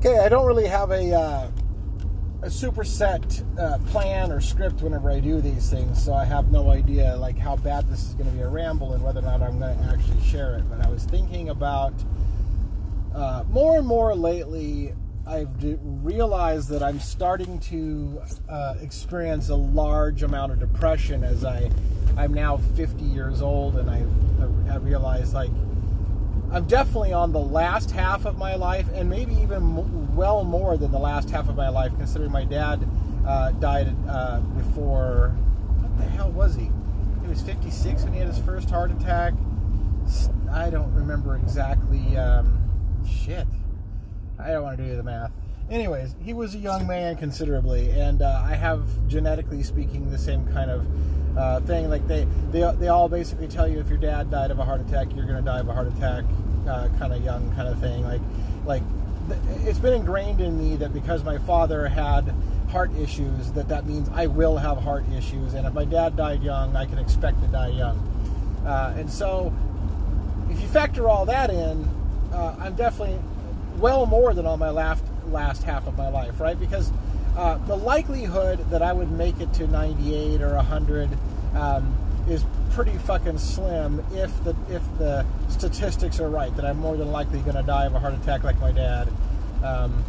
Okay, I don't really have a uh, a super set uh, plan or script whenever I do these things, so I have no idea like how bad this is going to be a ramble and whether or not I'm going to actually share it. But I was thinking about uh, more and more lately. I've d- realized that I'm starting to uh, experience a large amount of depression as I I'm now 50 years old, and I've I realized like I'm definitely on the last half of my life, and maybe even well more than the last half of my life, considering my dad uh, died uh, before. What the hell was he? He was 56 when he had his first heart attack. I don't remember exactly. Um, shit. I don't want to do the math. Anyways, he was a young man considerably, and uh, I have genetically speaking the same kind of uh, thing. Like they, they, they all basically tell you if your dad died of a heart attack, you're going to die of a heart attack, uh, kind of young, kind of thing. Like, like it's been ingrained in me that because my father had heart issues, that that means I will have heart issues, and if my dad died young, I can expect to die young. Uh, and so, if you factor all that in, uh, I'm definitely well more than on my last last half of my life, right? Because uh, the likelihood that I would make it to 98 or 100 um, is pretty fucking slim if the if the statistics are right that I'm more than likely going to die of a heart attack like my dad. Um,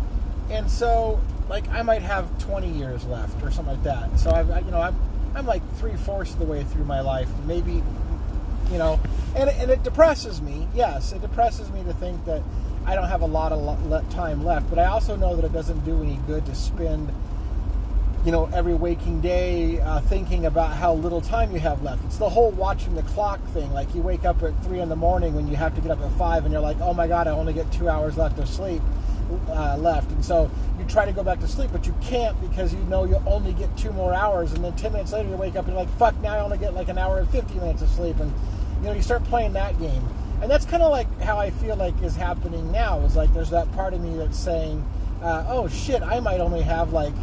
and so, like, I might have 20 years left or something like that. So I've, you know, I'm I'm like three fourths of the way through my life, maybe, you know, and and it depresses me. Yes, it depresses me to think that I don't have a lot of time left, but I also know that it doesn't do any good to spend, you know, every waking day uh, thinking about how little time you have left. It's the whole watching the clock thing. Like you wake up at three in the morning when you have to get up at five, and you're like, oh my god, I only get two hours left of sleep uh, left, and so you try to go back to sleep, but you can't because you know you only get two more hours, and then ten minutes later you wake up and you're like, fuck, now I only get like an hour and fifty minutes of sleep, and you know you start playing that game and that's kind of like how I feel like is happening now. Is like there's that part of me that's saying, uh, "Oh shit, I might only have like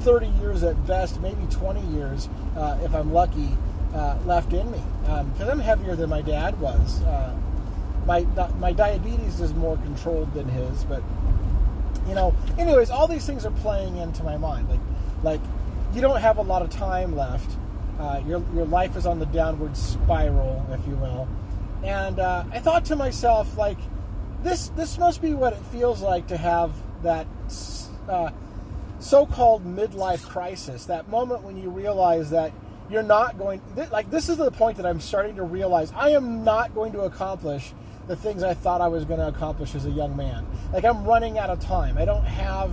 30 years at best, maybe 20 years uh, if I'm lucky uh, left in me." Because um, I'm heavier than my dad was. Uh, my my diabetes is more controlled than his, but you know. Anyways, all these things are playing into my mind. Like like you don't have a lot of time left. Uh, your your life is on the downward spiral, if you will and uh, I thought to myself, like, this this must be what it feels like to have that uh, so-called midlife crisis. That moment when you realize that you're not going. Th- like, this is the point that I'm starting to realize I am not going to accomplish the things I thought I was going to accomplish as a young man. Like, I'm running out of time. I don't have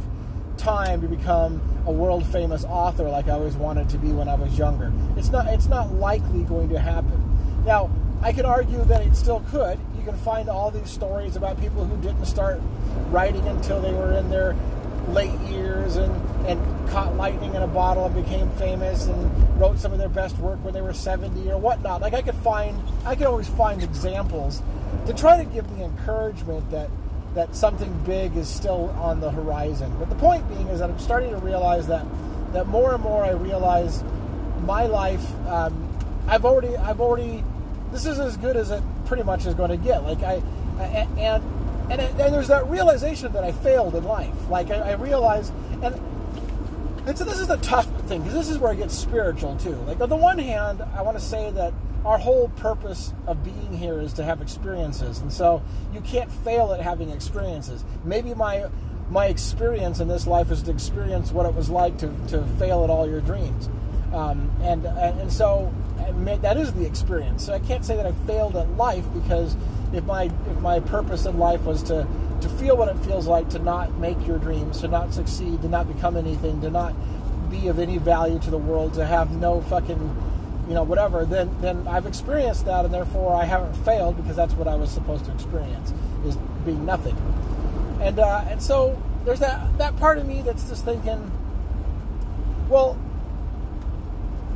time to become a world famous author like I always wanted to be when I was younger. It's not. It's not likely going to happen. Now, I could argue that it still could. You can find all these stories about people who didn't start writing until they were in their late years and, and caught lightning in a bottle and became famous and wrote some of their best work when they were 70 or whatnot. Like I could find, I could always find examples to try to give me encouragement that that something big is still on the horizon. But the point being is that I'm starting to realize that that more and more I realize my life. Um, I've already I've already this is as good as it pretty much is going to get. Like I, I and and and there's that realization that I failed in life. Like I, I realize, and and so this is the tough thing because this is where it gets spiritual too. Like on the one hand, I want to say that our whole purpose of being here is to have experiences, and so you can't fail at having experiences. Maybe my my experience in this life is to experience what it was like to, to fail at all your dreams. Um, and, and so that is the experience. So I can't say that I failed at life because if my if my purpose in life was to to feel what it feels like to not make your dreams, to not succeed, to not become anything, to not be of any value to the world, to have no fucking you know whatever, then then I've experienced that and therefore I haven't failed because that's what I was supposed to experience is being nothing. And uh, and so there's that that part of me that's just thinking, well,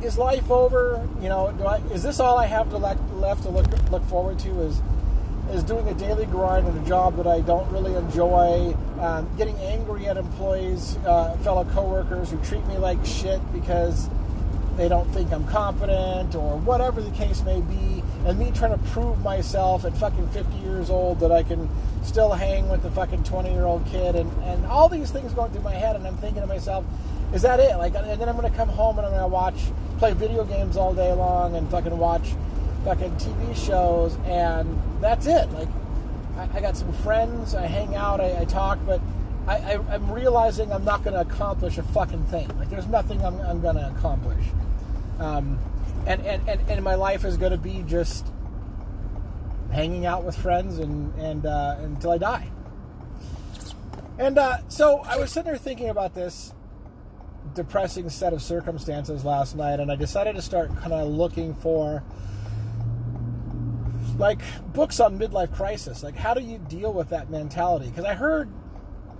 is life over? You know, I, is this all I have to le- left to look look forward to? Is is doing a daily grind in a job that I don't really enjoy, um, getting angry at employees, uh, fellow coworkers who treat me like shit because they don't think I'm competent or whatever the case may be, and me trying to prove myself at fucking 50 years old that I can still hang with the fucking 20 year old kid, and, and all these things going through my head, and I'm thinking to myself, is that it? Like, and then I'm gonna come home and I'm gonna watch, play video games all day long, and fucking watch fucking TV shows, and that's it. Like, I, I got some friends, I hang out, I, I talk, but I, am realizing I'm not going to accomplish a fucking thing. Like, there's nothing I'm, I'm going to accomplish. Um, and, and, and, and my life is going to be just hanging out with friends and, and uh, until I die. And uh, so I was sitting there thinking about this depressing set of circumstances last night, and I decided to start kind of looking for like books on midlife crisis. Like, how do you deal with that mentality? Because I heard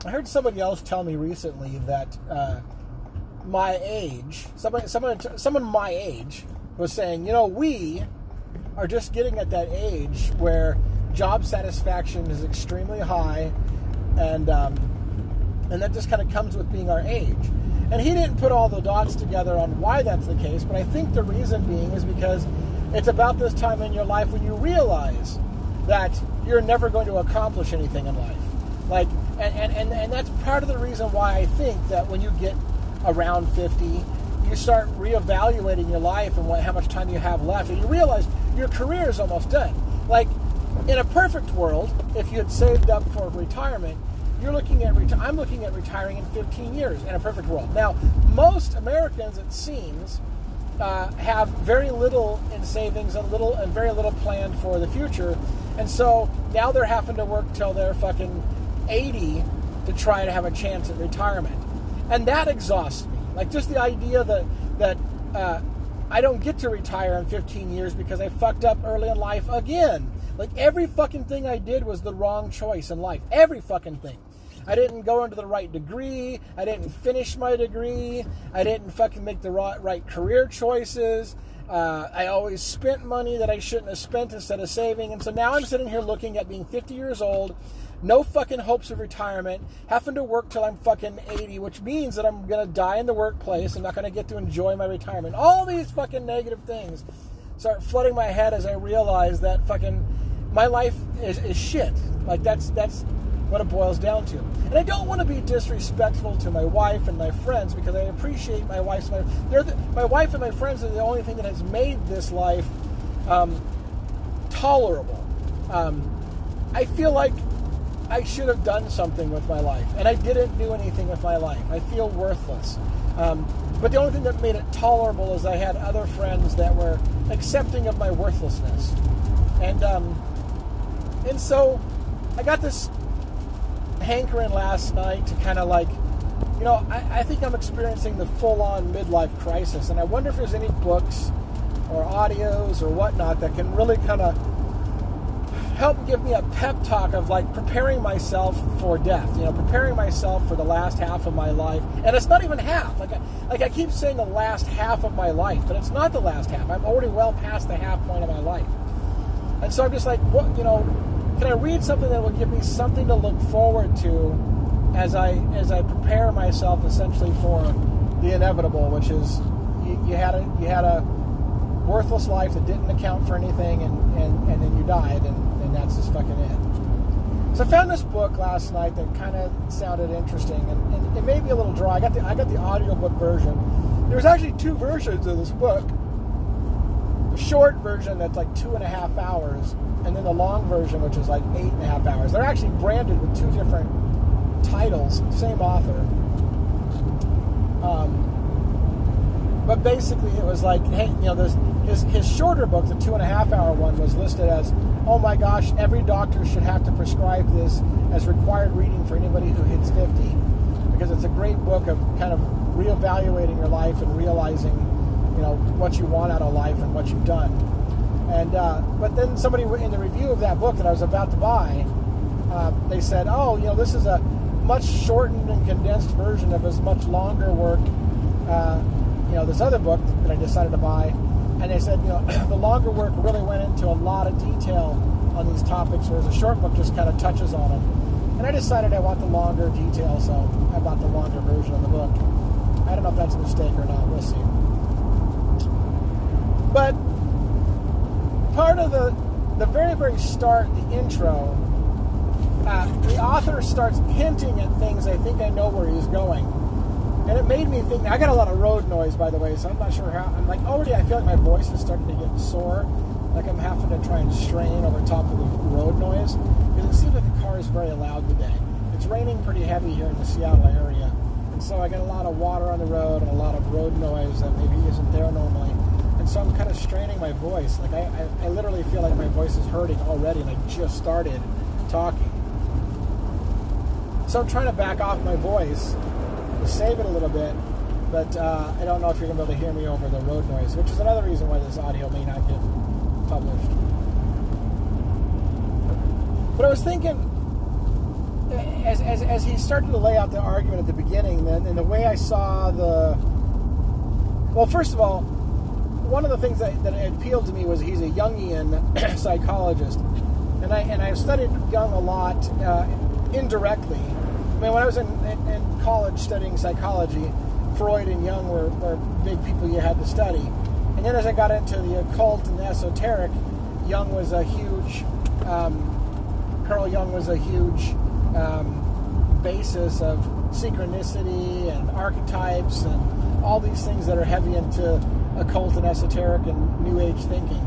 I heard somebody else tell me recently that uh, my age, somebody, someone, someone my age, was saying, you know, we are just getting at that age where job satisfaction is extremely high, and um, and that just kind of comes with being our age. And he didn't put all the dots together on why that's the case, but I think the reason being is because it's about this time in your life when you realize that you're never going to accomplish anything in life. Like, and, and, and, and that's part of the reason why I think that when you get around 50, you start reevaluating your life and what, how much time you have left, and you realize your career is almost done. Like, in a perfect world, if you had saved up for retirement, you're looking at reti- I'm looking at retiring in 15 years in a perfect world. Now, most Americans, it seems, uh, have very little in savings and little and very little planned for the future, and so now they're having to work till they're fucking 80 to try to have a chance at retirement, and that exhausts me. Like just the idea that that uh, I don't get to retire in 15 years because I fucked up early in life again. Like every fucking thing I did was the wrong choice in life. Every fucking thing. I didn't go into the right degree. I didn't finish my degree. I didn't fucking make the right career choices. Uh, I always spent money that I shouldn't have spent instead of saving. And so now I'm sitting here looking at being 50 years old, no fucking hopes of retirement, having to work till I'm fucking 80, which means that I'm going to die in the workplace. I'm not going to get to enjoy my retirement. All these fucking negative things start flooding my head as I realize that fucking my life is, is shit. Like that's that's what it boils down to. And I don't want to be disrespectful to my wife and my friends because I appreciate my wife's my they're the, my wife and my friends are the only thing that has made this life um, tolerable. Um, I feel like I should have done something with my life, and I didn't do anything with my life. I feel worthless. Um, but the only thing that made it tolerable is I had other friends that were accepting of my worthlessness, and um, and so I got this hankering last night to kind of like, you know, I, I think I'm experiencing the full on midlife crisis. And I wonder if there's any books or audios or whatnot that can really kind of help give me a pep talk of like preparing myself for death, you know, preparing myself for the last half of my life. And it's not even half. Like I, like I keep saying the last half of my life, but it's not the last half. I'm already well past the half point of my life. And so I'm just like, what, you know, can I read something that will give me something to look forward to as I as I prepare myself essentially for the inevitable, which is you, you had a you had a worthless life that didn't account for anything, and and, and then you died, and, and that's just fucking it. So I found this book last night that kind of sounded interesting, and, and, it may be a little dry. I got the I got the audiobook version. There's actually two versions of this book. A short version that's like two and a half hours, and then the long version, which is like eight and a half hours. They're actually branded with two different titles, same author. Um, but basically, it was like, hey, you know, this, his his shorter book, the two and a half hour one, was listed as, oh my gosh, every doctor should have to prescribe this as required reading for anybody who hits fifty, because it's a great book of kind of reevaluating your life and realizing, you know, what you want out of life and what you've done. And uh, but then somebody in the review of that book that I was about to buy, uh, they said, "Oh, you know, this is a much shortened and condensed version of his much longer work. Uh, you know, this other book that I decided to buy." And they said, you know, the longer work really went into a lot of detail on these topics, whereas the short book just kind of touches on them. And I decided I want the longer detail, so I bought the longer version of the book. I don't know if that's a mistake or not. We'll see. But part of the the very very start, the intro, uh, the author starts hinting at things. I think I know where he's going, and it made me think. I got a lot of road noise, by the way, so I'm not sure how. I'm like already. I feel like my voice is starting to get sore, like I'm having to try and strain over top of the road noise because it seems like the car is very loud today. It's raining pretty heavy here in the Seattle area, and so I get a lot of water on the road and a lot of road noise that maybe isn't there normally so I'm kind of straining my voice. Like I, I, I, literally feel like my voice is hurting already, and I just started talking. So I'm trying to back off my voice save it a little bit, but uh, I don't know if you're gonna be able to hear me over the road noise, which is another reason why this audio may not get published. But I was thinking, as, as, as he started to lay out the argument at the beginning, then and the way I saw the well, first of all, one of the things that, that appealed to me was he's a Jungian psychologist, and I and I've studied Jung a lot uh, indirectly. I mean, when I was in, in, in, college studying psychology, Freud and Jung were, were big people you had to study, and then as I got into the occult and the esoteric, Jung was a huge. Um, Carl Jung was a huge um, basis of synchronicity and archetypes and all these things that are heavy into occult and esoteric and new age thinking.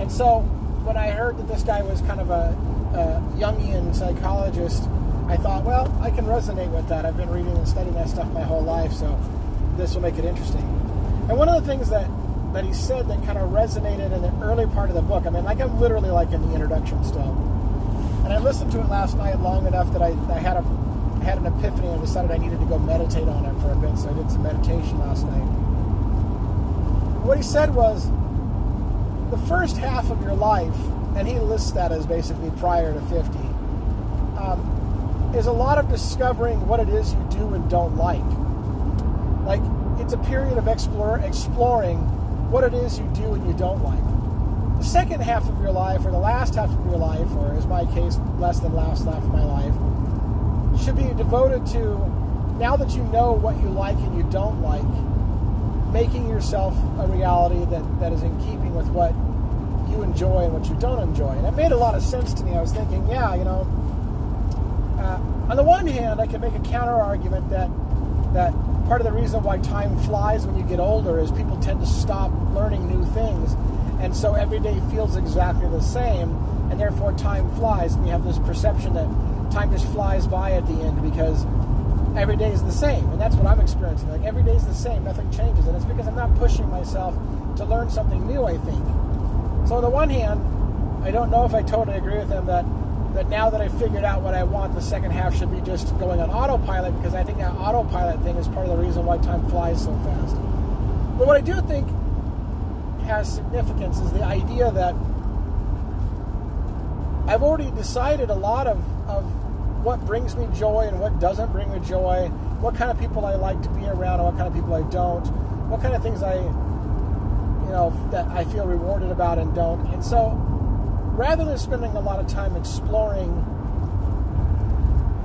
And so when I heard that this guy was kind of a, a Jungian psychologist, I thought, well, I can resonate with that. I've been reading and studying that stuff my whole life, so this will make it interesting. And one of the things that, that he said that kind of resonated in the early part of the book, I mean, like I'm literally like in the introduction still. And I listened to it last night long enough that I, I had a had an epiphany and decided I needed to go meditate on it for a bit, so I did some meditation last night what he said was the first half of your life, and he lists that as basically prior to 50, um, is a lot of discovering what it is you do and don't like. Like, it's a period of explore, exploring what it is you do and you don't like. The second half of your life, or the last half of your life, or as my case, less than last half of my life, should be devoted to now that you know what you like and you don't like, making yourself a reality that, that is in keeping with what you enjoy and what you don't enjoy. And it made a lot of sense to me. I was thinking, yeah, you know, uh, on the one hand, I can make a counter argument that that part of the reason why time flies when you get older is people tend to stop learning new things, and so every day feels exactly the same, and therefore time flies, and you have this perception that time just flies by at the end because every day is the same. And that's what I'm experiencing. Like every day is the same, nothing changes. And it's because I'm not pushing myself to learn something new, I think. So on the one hand, I don't know if I totally agree with him that that now that I've figured out what I want, the second half should be just going on autopilot because I think that autopilot thing is part of the reason why time flies so fast. But what I do think has significance is the idea that I've already decided a lot of, of what brings me joy and what doesn't bring me joy, what kind of people I like to be around and what kind of people I don't, what kind of things I, you know, that I feel rewarded about and don't. And so, rather than spending a lot of time exploring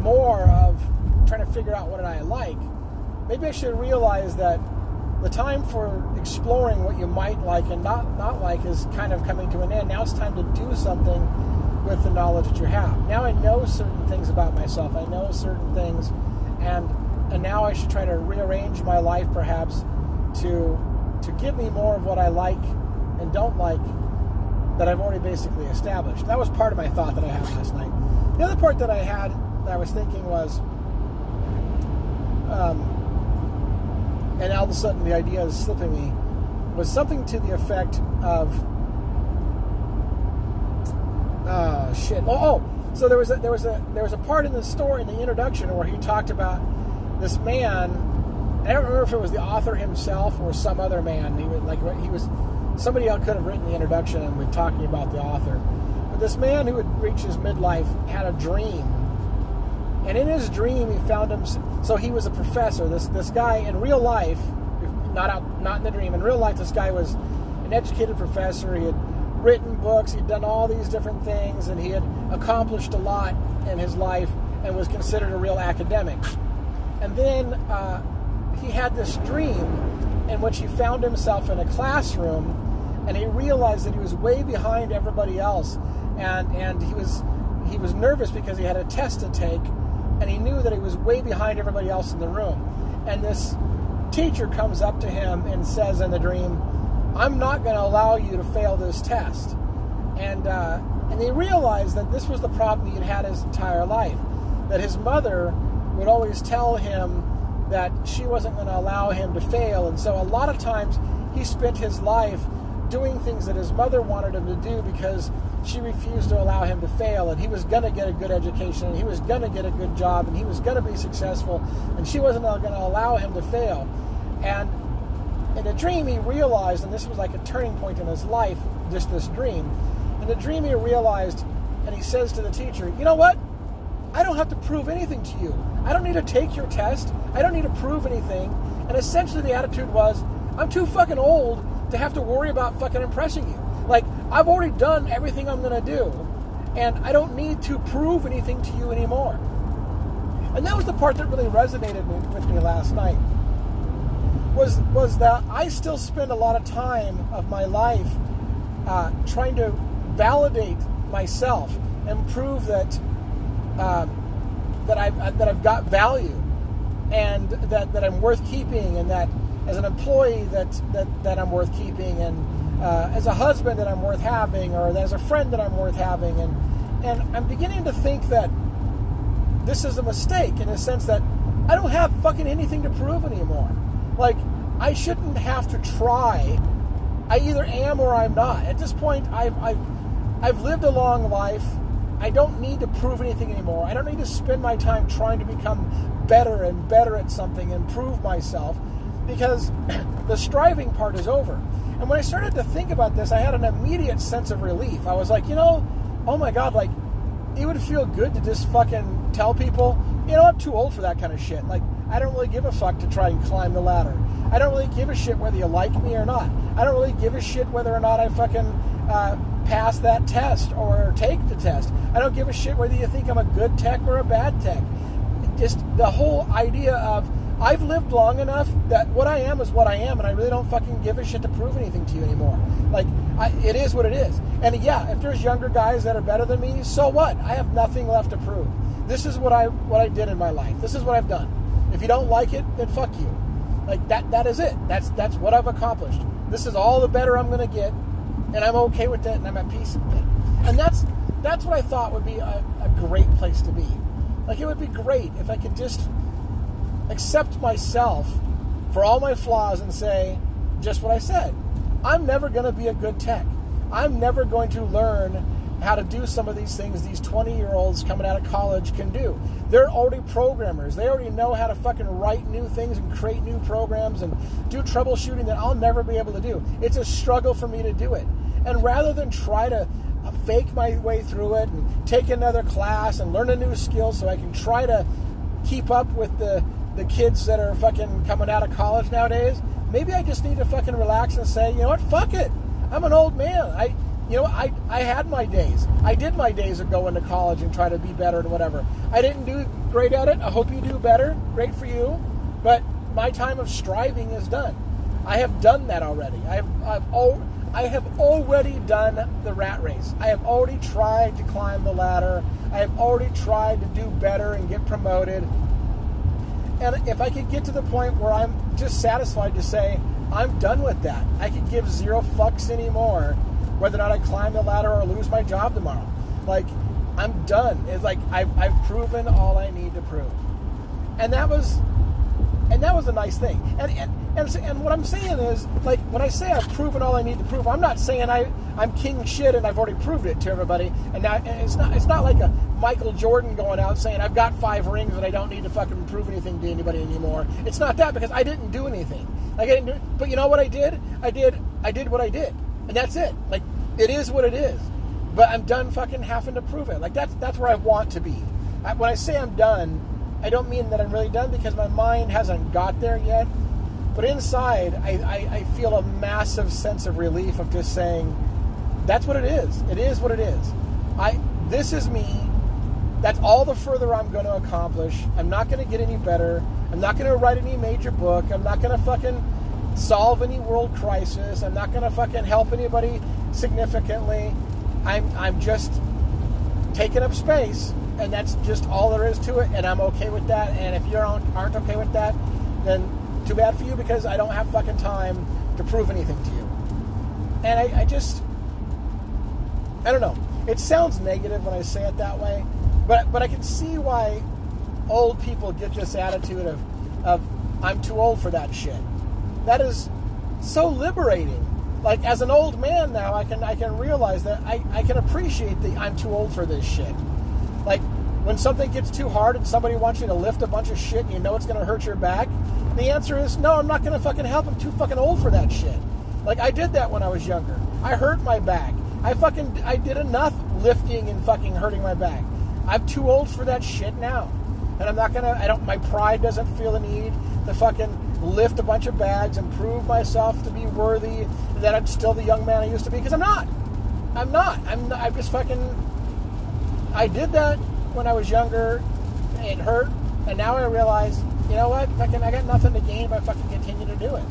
more of trying to figure out what I like, maybe I should realize that the time for exploring what you might like and not not like is kind of coming to an end. Now it's time to do something with the knowledge that you have. Now I know certain things about myself. I know certain things, and and now I should try to rearrange my life perhaps to to give me more of what I like and don't like that I've already basically established. That was part of my thought that I had last night. The other part that I had that I was thinking was, um, and all of a sudden the idea is slipping me, was something to the effect of uh, shit. Oh, oh, so there was a, there was a there was a part in the story in the introduction where he talked about this man. I don't remember if it was the author himself or some other man. He was like he was somebody else could have written the introduction and been talking about the author. But this man who had reached his midlife had a dream, and in his dream he found him. So he was a professor. This this guy in real life, not out not in the dream. In real life, this guy was an educated professor. He had written books, he'd done all these different things, and he had accomplished a lot in his life and was considered a real academic. And then uh, he had this dream in which he found himself in a classroom, and he realized that he was way behind everybody else, and and he was he was nervous because he had a test to take, and he knew that he was way behind everybody else in the room, and this teacher comes up to him and says in the dream, "I'm not going to allow you to fail this test," and uh, and he realized that this was the problem he had had his entire life, that his mother would always tell him that she wasn't going to allow him to fail. And so a lot of times he spent his life doing things that his mother wanted him to do because she refused to allow him to fail. And he was going to get a good education and he was going to get a good job and he was going to be successful. And she wasn't going to allow him to fail. And in a dream, he realized, and this was like a turning point in his life, just this dream. In a dream, he realized, and he says to the teacher, You know what? I don't have to prove anything to you. I don't need to take your test. I don't need to prove anything. And essentially, the attitude was, I'm too fucking old to have to worry about fucking impressing you. Like, I've already done everything I'm to do, and I don't need to prove anything to you anymore. And that was the part that really resonated with me last night. Was was that I still spend a lot of time of my life uh, trying to validate myself and prove that um, that I've uh, that I've got value, and that, that I'm worth keeping, and that as an employee that that, that I'm worth keeping, and uh, as a husband that I'm worth having, or as a friend that I'm worth having, and and I'm beginning to think that this is a mistake in the sense that I don't have fucking anything to prove anymore. Like I shouldn't have to try. I either am or I'm not. At this point, I've I've I've lived a long life. I don't need to prove anything anymore. I don't need to spend my time trying to become better and better at something and prove myself because the striving part is over. And when I started to think about this, I had an immediate sense of relief. I was like, you know, oh my God, like, it would feel good to just fucking tell people, you know, I'm too old for that kind of shit. Like, I don't really give a fuck to try and climb the ladder. I don't really give a shit whether you like me or not. I don't really give a shit whether or not I fucking uh, pass that test or take the test. I don't give a shit whether you think I'm a good tech or a bad tech. Just the whole idea of I've lived long enough that what I am is what I am, and I really don't fucking give a shit to prove anything to you anymore. Like, I, it is what it is. And yeah, if there's younger guys that are better than me, so what? I have nothing left to prove. This is what I what I did in my life. This is what I've done. If you don't like it, then fuck you. Like that that is it. That's that's what I've accomplished. This is all the better I'm going to get and I'm okay with it, and I'm at peace with it. And that's that's what I thought would be a, a great place to be. Like it would be great if I could just accept myself for all my flaws and say just what I said. I'm never going to be a good tech. I'm never going to learn how to do some of these things these 20 year olds coming out of college can do. They're already programmers. They already know how to fucking write new things and create new programs and do troubleshooting that I'll never be able to do. It's a struggle for me to do it. And rather than try to fake my way through it and take another class and learn a new skill so I can try to keep up with the, the kids that are fucking coming out of college nowadays, maybe I just need to fucking relax and say, you know what, fuck it. I'm an old man. I you know, I, I had my days. I did my days of going to college and try to be better and whatever. I didn't do great at it. I hope you do better. Great for you. But my time of striving is done. I have done that already. I have I've al- I have already done the rat race. I have already tried to climb the ladder. I have already tried to do better and get promoted. And if I could get to the point where I'm just satisfied to say, I'm done with that. I could give zero fucks anymore whether or not I climb the ladder or lose my job tomorrow. Like, I'm done. It's like I've, I've proven all I need to prove. And that was and that was a nice thing. And, and and and what I'm saying is, like, when I say I've proven all I need to prove, I'm not saying I I'm king shit and I've already proved it to everybody. And now and it's not it's not like a Michael Jordan going out saying I've got five rings and I don't need to fucking prove anything to anybody anymore. It's not that because I didn't do anything. Like I didn't do, but you know what I did? I did I did what I did and that's it. Like it is what it is. But I'm done fucking having to prove it. Like that's that's where I want to be. I, when I say I'm done, I don't mean that I'm really done because my mind hasn't got there yet. But inside, I, I, I feel a massive sense of relief of just saying, that's what it is. It is what it is. I this is me. That's all the further I'm going to accomplish. I'm not going to get any better. I'm not going to write any major book. I'm not going to fucking solve any world crisis. I'm not going to fucking help anybody significantly. I'm I'm just taking up space, and that's just all there is to it. And I'm okay with that. And if you aren't, okay with that, then too bad for you because I don't have fucking time to prove anything to you. And I, I just, I don't know. It sounds negative when I say it that way, but but I can see why old people get this attitude of of I'm too old for that shit. That is so liberating. Like as an old man now, I can I can realize that I, I can appreciate the I'm too old for this shit. Like when something gets too hard and somebody wants you to lift a bunch of shit and you know it's going to hurt your back, the answer is no, I'm not going to fucking help. I'm too fucking old for that shit. Like I did that when I was younger. I hurt my back. I fucking I did enough lifting and fucking hurting my back. I'm too old for that shit now. And I'm not gonna I don't my pride doesn't feel the need to fucking lift a bunch of bags and prove myself to be worthy that I'm still the young man I used to be because I'm not. I'm not. I'm I'm just fucking I did that when I was younger. It hurt, and now I realize, you know what? Fucking, I got nothing to gain by fucking continue to do it.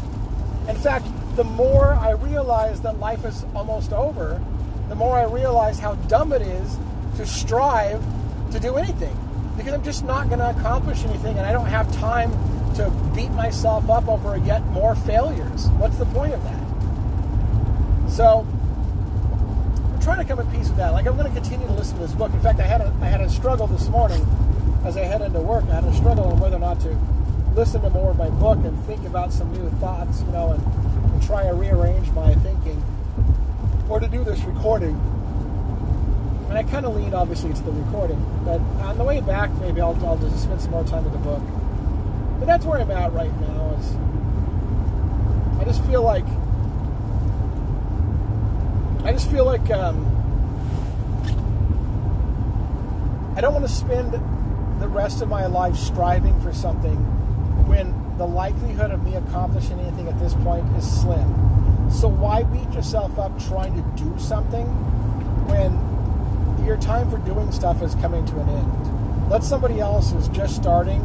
In fact, the more I realize that life is almost over, the more I realize how dumb it is to strive to do anything. Because I'm just not going to accomplish anything, and I don't have time to beat myself up over yet more failures. What's the point of that? So, I'm trying to come at peace with that. Like, I'm going to continue to listen to this book. In fact, I had a, I had a struggle this morning as I head into work. I had a struggle on whether or not to listen to more of my book and think about some new thoughts, you know, and, and try to rearrange my thinking or to do this recording. And I kind of lean, obviously, to the recording. But on the way back, maybe I'll, I'll just spend some more time with the book. But that's where I'm at right now. Is I just feel like I just feel like um, I don't want to spend the rest of my life striving for something when the likelihood of me accomplishing anything at this point is slim. So why beat yourself up trying to do something when your time for doing stuff is coming to an end? Let somebody else who's just starting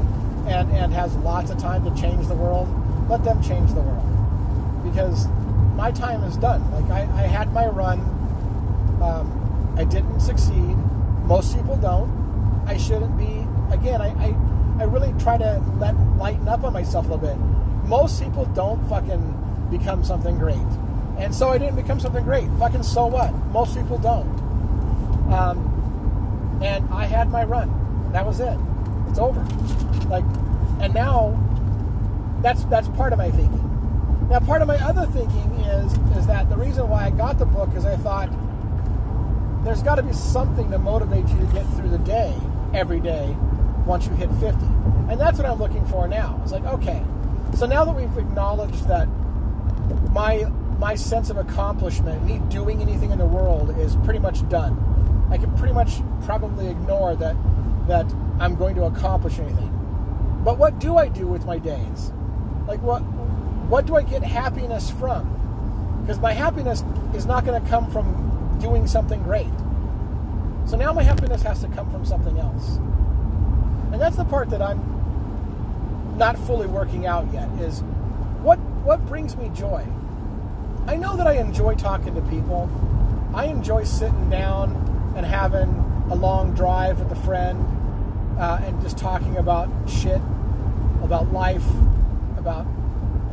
and, and has lots of time to change the world, let them change the world. Because my time is done. Like I, I had my run. Um, I didn't succeed. Most people don't. I shouldn't be. Again, I, I, I really try to let lighten up on myself a little bit. Most people don't fucking become something great. And so I didn't become something great. Fucking so what? Most people don't. Um, and I had my run. That was it. It's over. Like, and now that's that's part of my thinking. Now, part of my other thinking is is that the reason why I got the book is I thought there's got to be something to motivate you to get through the day every day once you hit 50. And that's what I'm looking for now. It's like, okay, so now that we've acknowledged that my my sense of accomplishment, me doing anything in the world is pretty much done. I can pretty much probably ignore that that I'm going to accomplish anything. But what do I do with my days? Like what what do I get happiness from? Because my happiness is not going to come from doing something great. So now my happiness has to come from something else. And that's the part that I'm not fully working out yet is what what brings me joy? I know that I enjoy talking to people. I enjoy sitting down and having a long drive with a friend uh, and just talking about shit, about life, about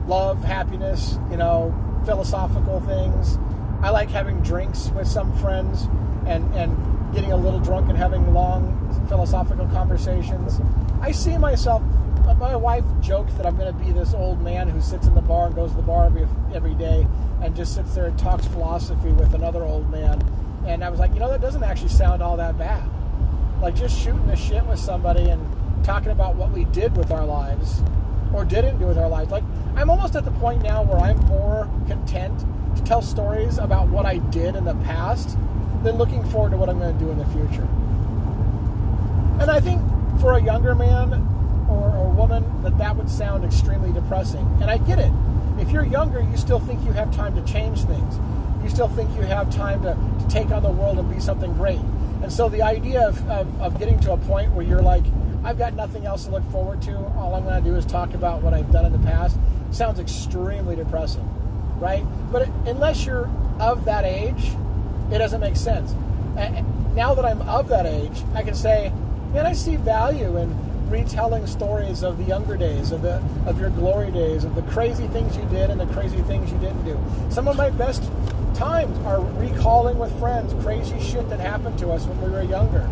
love, happiness, you know, philosophical things. I like having drinks with some friends and, and getting a little drunk and having long philosophical conversations. I see myself, my wife joked that I'm going to be this old man who sits in the bar and goes to the bar every, every day and just sits there and talks philosophy with another old man. And I was like, you know, that doesn't actually sound all that bad. Like just shooting the shit with somebody and talking about what we did with our lives or didn't do with our lives. Like I'm almost at the point now where I'm more content to tell stories about what I did in the past than looking forward to what I'm going to do in the future. And I think for a younger man or, or woman that that would sound extremely depressing. And I get it. If you're younger, you still think you have time to change things. You still think you have time to, to take on the world and be something great. So the idea of, of, of getting to a point where you're like, I've got nothing else to look forward to. All I'm going to do is talk about what I've done in the past. Sounds extremely depressing, right? But unless you're of that age, it doesn't make sense. And now that I'm of that age, I can say, man, I see value in retelling stories of the younger days, of the of your glory days, of the crazy things you did and the crazy things you didn't do. Some of my best times are recalling with friends crazy shit that happened to us when we were younger.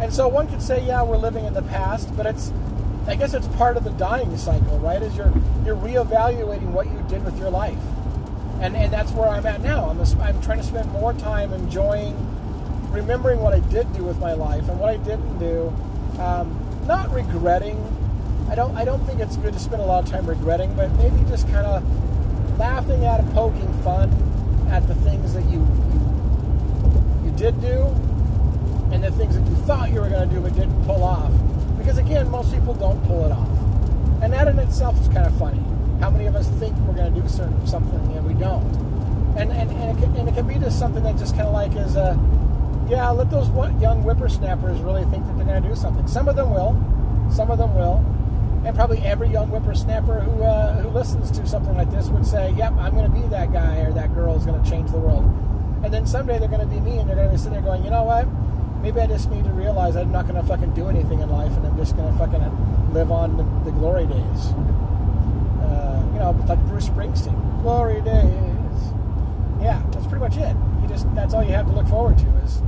And so one could say, yeah, we're living in the past, but it's I guess it's part of the dying cycle, right? Is you're you're reevaluating what you did with your life, and and that's where I'm at now. I'm a, I'm trying to spend more time enjoying, remembering what I did do with my life and what I didn't do, um, not regretting. I don't I don't think it's good to spend a lot of time regretting, but maybe just kind of laughing at and poking fun at the things that you you, did do, and the things that you thought you were going to do but didn't pull off because again, most people don't pull it off. And that in itself is kind of funny. How many of us think we're going to do certain something and we don't? And and, and, it, can, and it can be just something that just kind of like is a, yeah, let those young whippersnappers really think that they're going to do something. Some of them will. Some of them will. And probably every young whippersnapper who, uh, who listens to something like this would say, yep, I'm going to be that guy or that girl who's going to change the world. And then someday they're going to be me and they're going to be sitting there going, you know what? maybe I just need to realize I'm not going to fucking do anything in life, and I'm just going to fucking live on the, the glory days. Uh, you know, like Bruce Springsteen, glory days. Yeah, that's pretty much it. You just that's all you have to look forward to is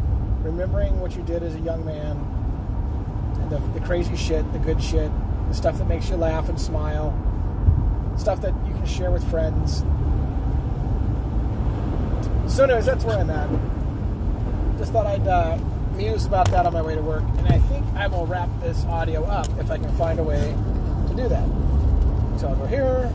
remembering what you did as a young man, and the, the crazy shit, the good shit, stuff that makes you laugh and smile, stuff that you can share with friends. So, anyways, that's where I'm at. Just thought I'd. Uh, muse about that on my way to work, and I think I will wrap this audio up if I can find a way to do that. So I'll go here,